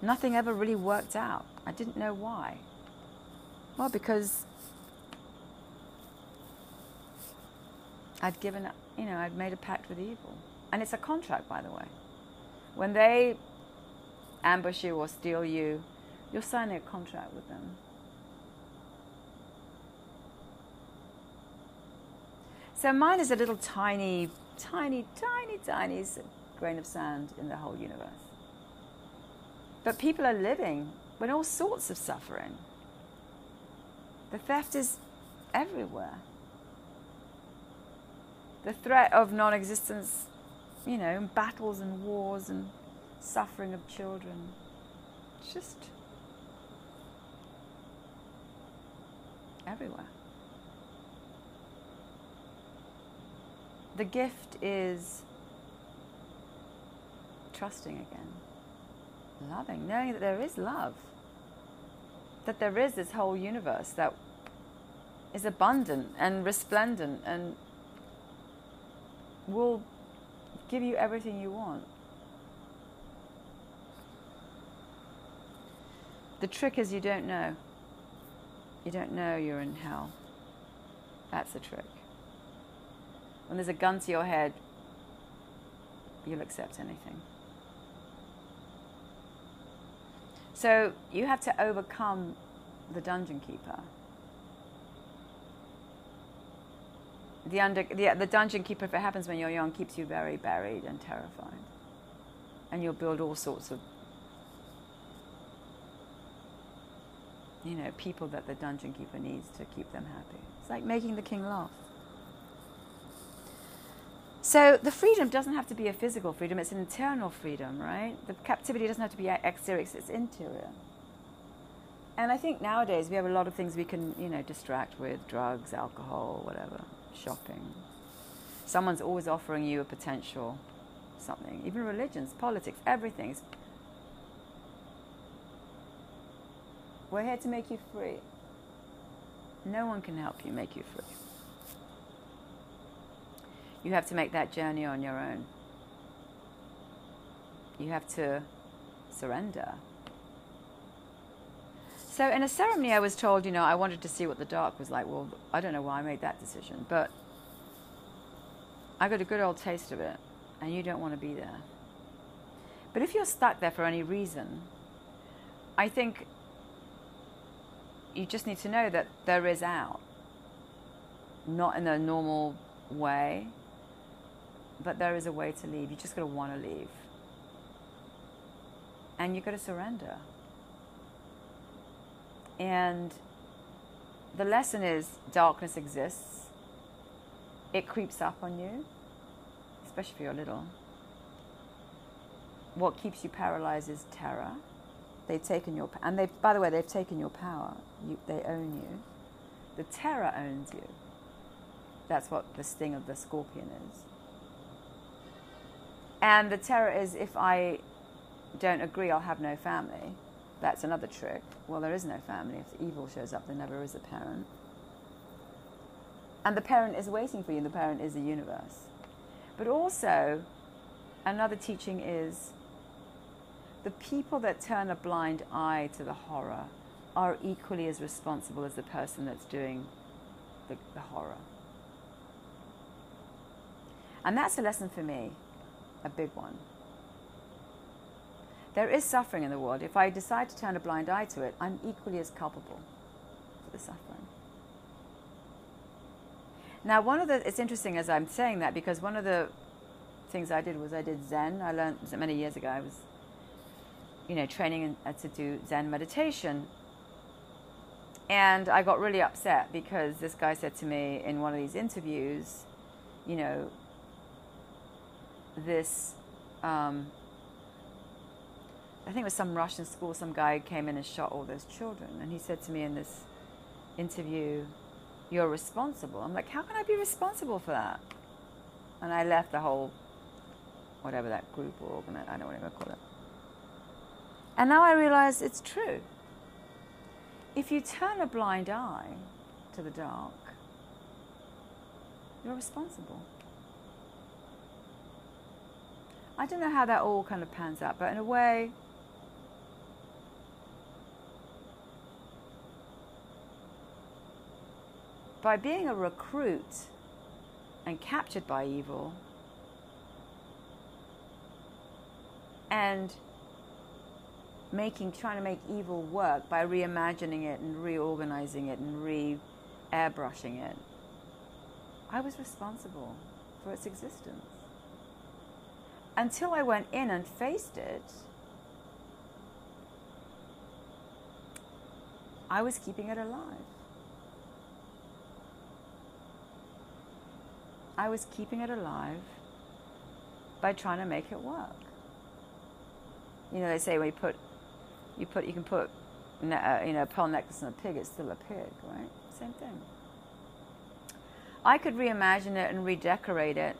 [SPEAKER 1] Nothing ever really worked out. I didn't know why. Well, because I'd given, up, you know, I'd made a pact with evil. And it's a contract, by the way. When they ambush you or steal you, you're signing a contract with them. So mine is a little tiny, tiny, tiny, tiny grain of sand in the whole universe. But people are living with all sorts of suffering. The theft is everywhere. The threat of non existence, you know, battles and wars and suffering of children. It's just everywhere. The gift is trusting again, loving, knowing that there is love, that there is this whole universe that is abundant and resplendent and will give you everything you want. The trick is you don't know. You don't know you're in hell. That's the trick. When there's a gun to your head, you'll accept anything. So you have to overcome the dungeon keeper. The, under, the, the dungeon keeper, if it happens when you're young, keeps you very buried and terrified. And you'll build all sorts of you know, people that the dungeon keeper needs to keep them happy. It's like making the king laugh. So the freedom doesn't have to be a physical freedom, it's an internal freedom, right? The captivity doesn't have to be exterior, it's interior. And I think nowadays we have a lot of things we can, you know, distract with drugs, alcohol, whatever, shopping. Someone's always offering you a potential something, even religions, politics, everything's We're here to make you free. No one can help you make you free. You have to make that journey on your own. You have to surrender. So, in a ceremony, I was told, you know, I wanted to see what the dark was like. Well, I don't know why I made that decision, but I got a good old taste of it, and you don't want to be there. But if you're stuck there for any reason, I think you just need to know that there is out. Not in a normal way, but there is a way to leave. You just got to want to leave. And you've got to surrender. And the lesson is darkness exists, it creeps up on you, especially if you're little. What keeps you paralyzed is terror. They've taken your and they by the way they've taken your power. You, they own you. The terror owns you. That's what the sting of the scorpion is. And the terror is if I don't agree, I'll have no family. That's another trick. Well, there is no family. If the evil shows up, there never is a parent. And the parent is waiting for you, the parent is the universe. But also, another teaching is the people that turn a blind eye to the horror are equally as responsible as the person that's doing the, the horror. And that's a lesson for me, a big one. There is suffering in the world. If I decide to turn a blind eye to it, I'm equally as culpable for the suffering. Now, one of the, it's interesting as I'm saying that because one of the things I did was I did Zen. I learned many years ago. I was you know, training uh, to do Zen meditation. And I got really upset because this guy said to me in one of these interviews, you know, this, um, I think it was some Russian school, some guy came in and shot all those children. And he said to me in this interview, You're responsible. I'm like, How can I be responsible for that? And I left the whole, whatever that group or organization, I don't know what to call it. And now I realize it's true. If you turn a blind eye to the dark, you're responsible. I don't know how that all kind of pans out, but in a way, by being a recruit and captured by evil, and making trying to make evil work by reimagining it and reorganizing it and re airbrushing it. I was responsible for its existence. Until I went in and faced it, I was keeping it alive. I was keeping it alive by trying to make it work. You know, they say when you put, you put, you can put, uh, you know, a pearl necklace on a pig, it's still a pig, right? Same thing. I could reimagine it and redecorate it.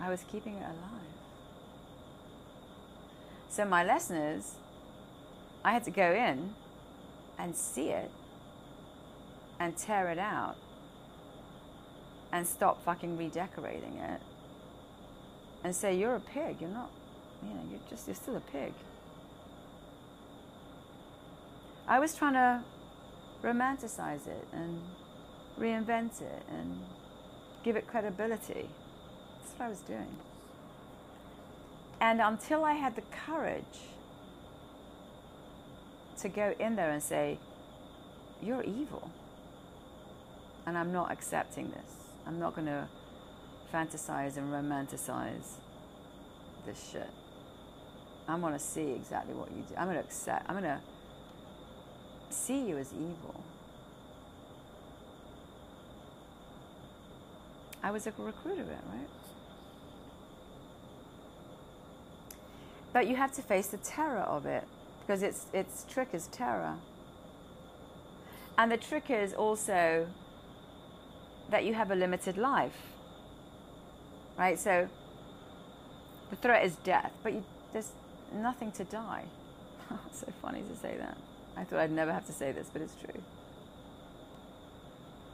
[SPEAKER 1] I was keeping it alive. So my lesson is, I had to go in and see it and tear it out and stop fucking redecorating it and say you're a pig. You're not you know you're just you're still a pig. I was trying to romanticize it and reinvent it and give it credibility what i was doing and until i had the courage to go in there and say you're evil and i'm not accepting this I'm not going to fantasize and romanticize this shit. I'm going to see exactly what you do. I'm going to accept, I'm going to see you as evil. I was a recruit of it, right? But you have to face the terror of it because its its trick is terror. And the trick is also that you have a limited life. Right? So the threat is death, but you, there's nothing to die. (laughs) so funny to say that. I thought I'd never have to say this, but it's true.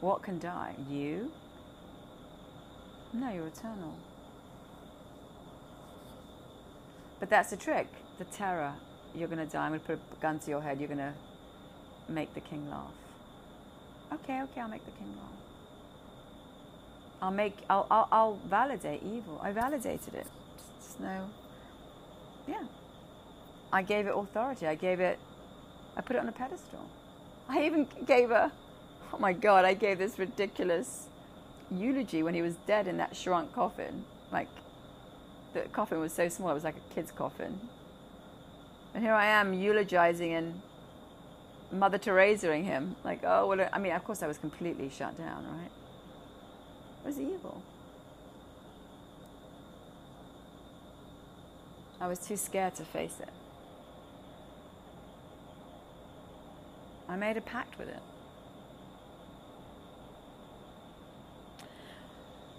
[SPEAKER 1] What can die? You? No, you're eternal. But that's the trick the terror. You're going to die. I'm going to put a gun to your head. You're going to make the king laugh. Okay, okay, I'll make the king laugh. I'll make, I'll, I'll, I'll validate evil. I validated it. Just no, yeah. I gave it authority. I gave it, I put it on a pedestal. I even gave a, oh my God, I gave this ridiculous eulogy when he was dead in that shrunk coffin. Like, the coffin was so small, it was like a kid's coffin. And here I am eulogizing and Mother Teresaing him. Like, oh, well, I mean, of course I was completely shut down, right? was evil. I was too scared to face it. I made a pact with it.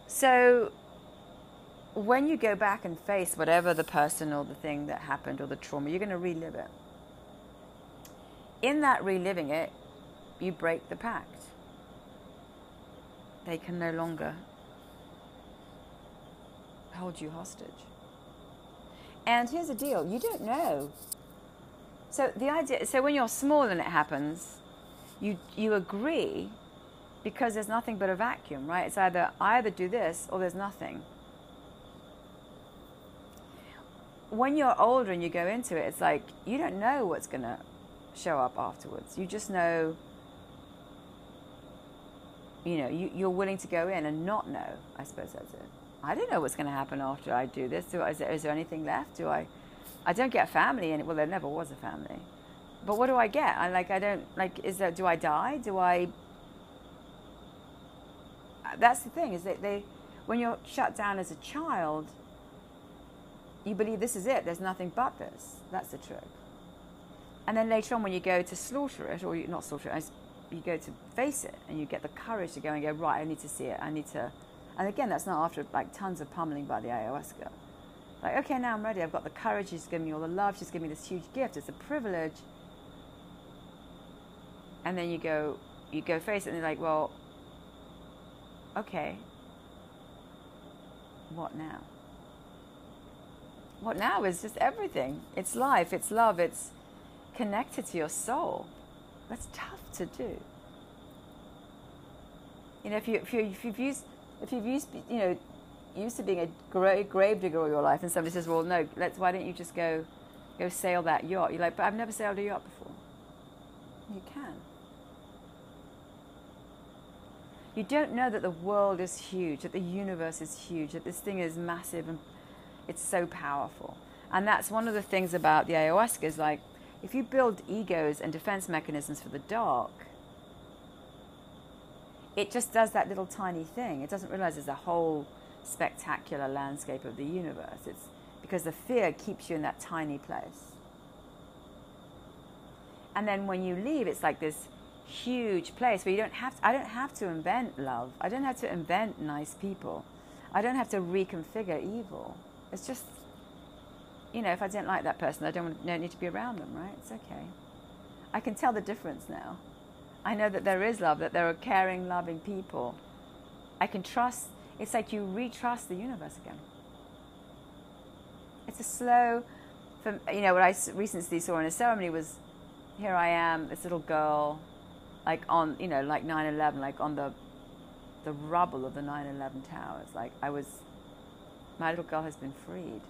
[SPEAKER 1] So, when you go back and face whatever the person or the thing that happened or the trauma, you're going to relive it. In that reliving it, you break the pact they can no longer hold you hostage. And here's the deal you don't know. So, the idea, so when you're small and it happens, you, you agree because there's nothing but a vacuum, right? It's either I either do this or there's nothing. When you're older and you go into it, it's like you don't know what's going to show up afterwards. You just know you know, you, you're willing to go in and not know. I suppose that's it. I don't know what's going to happen after I do this. Do I, is, there, is there anything left? Do I? I don't get a family, and well, there never was a family. But what do I get? I like. I don't like. Is that Do I die? Do I? That's the thing. Is that they, when you're shut down as a child, you believe this is it. There's nothing but this. That's the truth. And then later on, when you go to slaughter it, or you, not slaughter it, you go to face it and you get the courage to go and go, right, I need to see it. I need to. And again, that's not after like tons of pummeling by the ayahuasca. Like, okay, now I'm ready. I've got the courage. She's given me all the love. She's given me this huge gift. It's a privilege. And then you go, you go face it, and you're like, well, okay, what now? What now is just everything. It's life. It's love. It's connected to your soul. That's tough to do. You know, if, you, if, you, if you've used, if you've used, you know, used to being a grave, digger all your life, and somebody says, "Well, no, let's. Why don't you just go, go sail that yacht?" You're like, "But I've never sailed a yacht before." You can. You don't know that the world is huge, that the universe is huge, that this thing is massive and it's so powerful. And that's one of the things about the ayahuasca is like if you build egos and defense mechanisms for the dark, it just does that little tiny thing. It doesn't realize there's a whole spectacular landscape of the universe. It's because the fear keeps you in that tiny place. And then when you leave, it's like this huge place where you don't have to, I don't have to invent love. I don't have to invent nice people. I don't have to reconfigure evil. It's just, you know, if I didn't like that person, I don't, don't need to be around them, right? It's okay. I can tell the difference now. I know that there is love, that there are caring, loving people. I can trust. It's like you retrust the universe again. It's a slow, you know, what I recently saw in a ceremony was here I am, this little girl, like on, you know, like 9 11, like on the, the rubble of the 9 11 towers. Like I was, my little girl has been freed.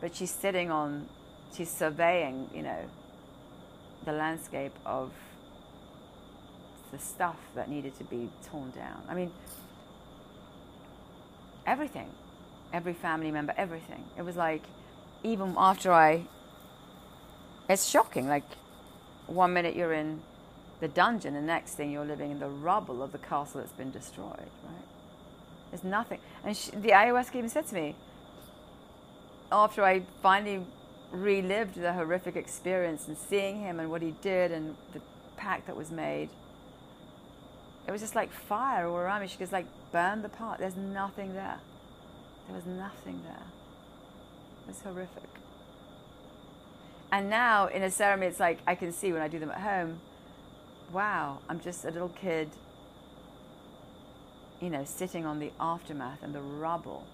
[SPEAKER 1] But she's sitting on, she's surveying, you know, the landscape of the stuff that needed to be torn down. I mean, everything, every family member, everything. It was like, even after I, it's shocking. Like, one minute you're in the dungeon, the next thing you're living in the rubble of the castle that's been destroyed, right? There's nothing. And she, the ayahuasca even said to me, after I finally relived the horrific experience and seeing him and what he did and the pact that was made, it was just like fire all around me. She goes like, burn the part. There's nothing there. There was nothing there. It was horrific. And now in a ceremony, it's like I can see when I do them at home, wow, I'm just a little kid, you know, sitting on the aftermath and the rubble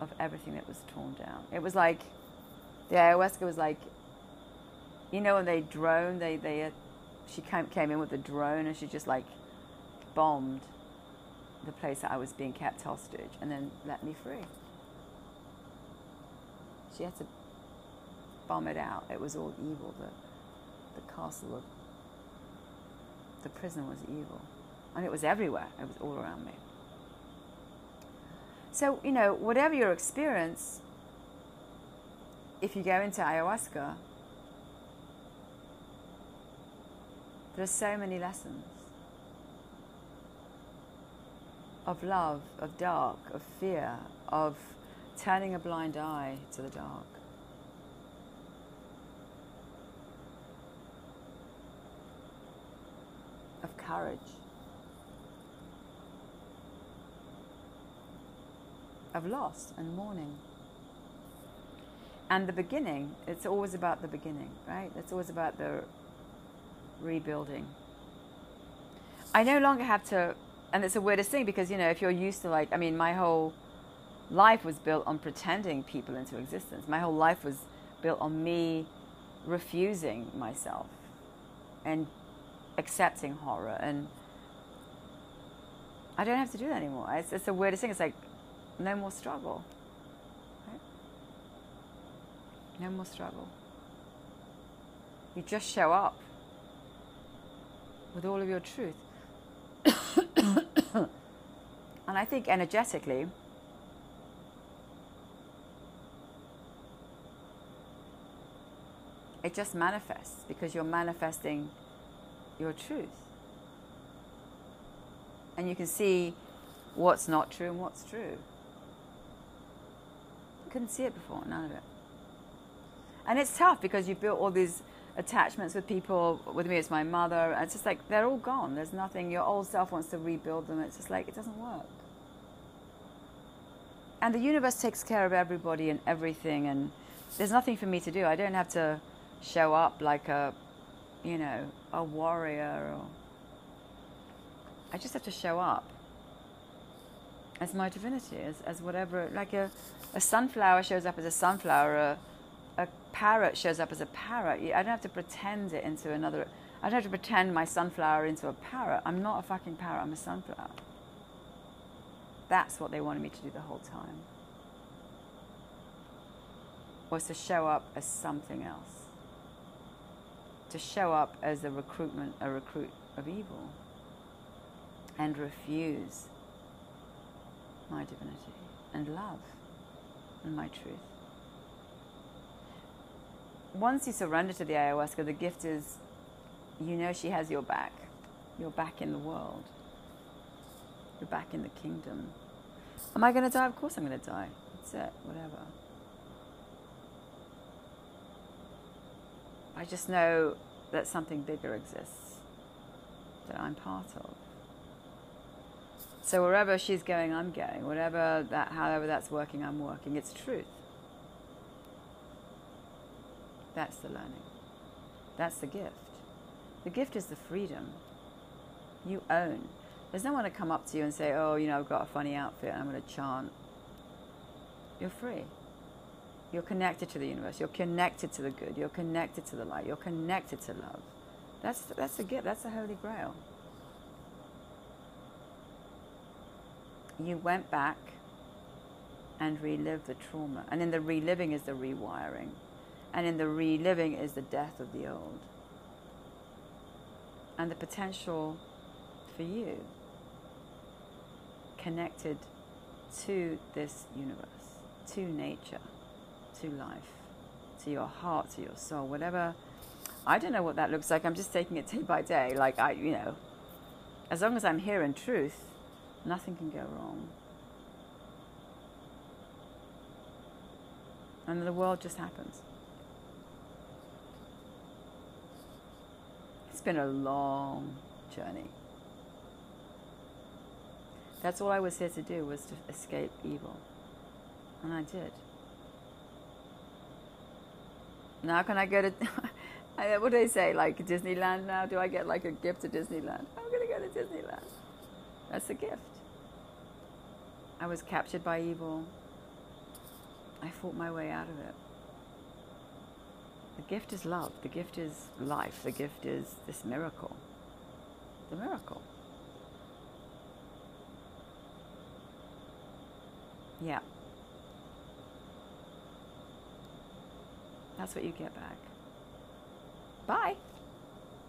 [SPEAKER 1] of everything that was torn down. It was like, the ayahuasca was like, you know, when they drone, they, they, uh, she came, came in with a drone and she just like bombed the place that I was being kept hostage and then let me free. She had to bomb it out. It was all evil. The, the castle of the prison was evil. And it was everywhere, it was all around me. So, you know, whatever your experience, if you go into ayahuasca, there are so many lessons of love, of dark, of fear, of turning a blind eye to the dark. Of courage, of loss and mourning. And the beginning, it's always about the beginning, right? It's always about the rebuilding. I no longer have to and it's the weirdest thing because you know if you're used to like i mean my whole life was built on pretending people into existence my whole life was built on me refusing myself and accepting horror and i don't have to do that anymore it's, it's the weirdest thing it's like no more struggle right? no more struggle you just show up with all of your truth (coughs) and I think energetically, it just manifests because you're manifesting your truth. And you can see what's not true and what's true. Couldn't see it before, none of it. And it's tough because you've built all these attachments with people. With me, it's my mother. It's just like they're all gone. There's nothing. Your old self wants to rebuild them. It's just like it doesn't work. And the universe takes care of everybody and everything, and there's nothing for me to do. I don't have to show up like a, you know, a warrior. Or I just have to show up as my divinity, as, as whatever, like a, a sunflower shows up as a sunflower, a, a parrot shows up as a parrot. I don't have to pretend it into another. I don't have to pretend my sunflower into a parrot. I'm not a fucking parrot. I'm a sunflower. That's what they wanted me to do the whole time. Was to show up as something else. To show up as a recruitment, a recruit of evil, and refuse my divinity and love and my truth once you surrender to the ayahuasca, the gift is you know she has your back. You're back in the world. You're back in the kingdom. Am I going to die? Of course I'm going to die. That's it, whatever. I just know that something bigger exists that I'm part of. So wherever she's going, I'm going. Whatever that, however that's working, I'm working. It's truth. That's the learning. That's the gift. The gift is the freedom you own. There's no one to come up to you and say, oh, you know, I've got a funny outfit and I'm going to chant. You're free. You're connected to the universe. You're connected to the good. You're connected to the light. You're connected to love. That's, that's the gift. That's the Holy Grail. You went back and relived the trauma. And in the reliving is the rewiring. And in the reliving is the death of the old. And the potential for you connected to this universe, to nature, to life, to your heart, to your soul, whatever. I don't know what that looks like. I'm just taking it day by day. Like, I, you know, as long as I'm here in truth, nothing can go wrong. And the world just happens. It's been a long journey. That's all I was here to do was to escape evil. And I did. Now can I go to (laughs) what do they say? Like Disneyland now? Do I get like a gift to Disneyland? I'm gonna go to Disneyland. That's a gift. I was captured by evil. I fought my way out of it. The gift is love. The gift is life. The gift is this miracle. The miracle. Yeah. That's what you get back. Bye.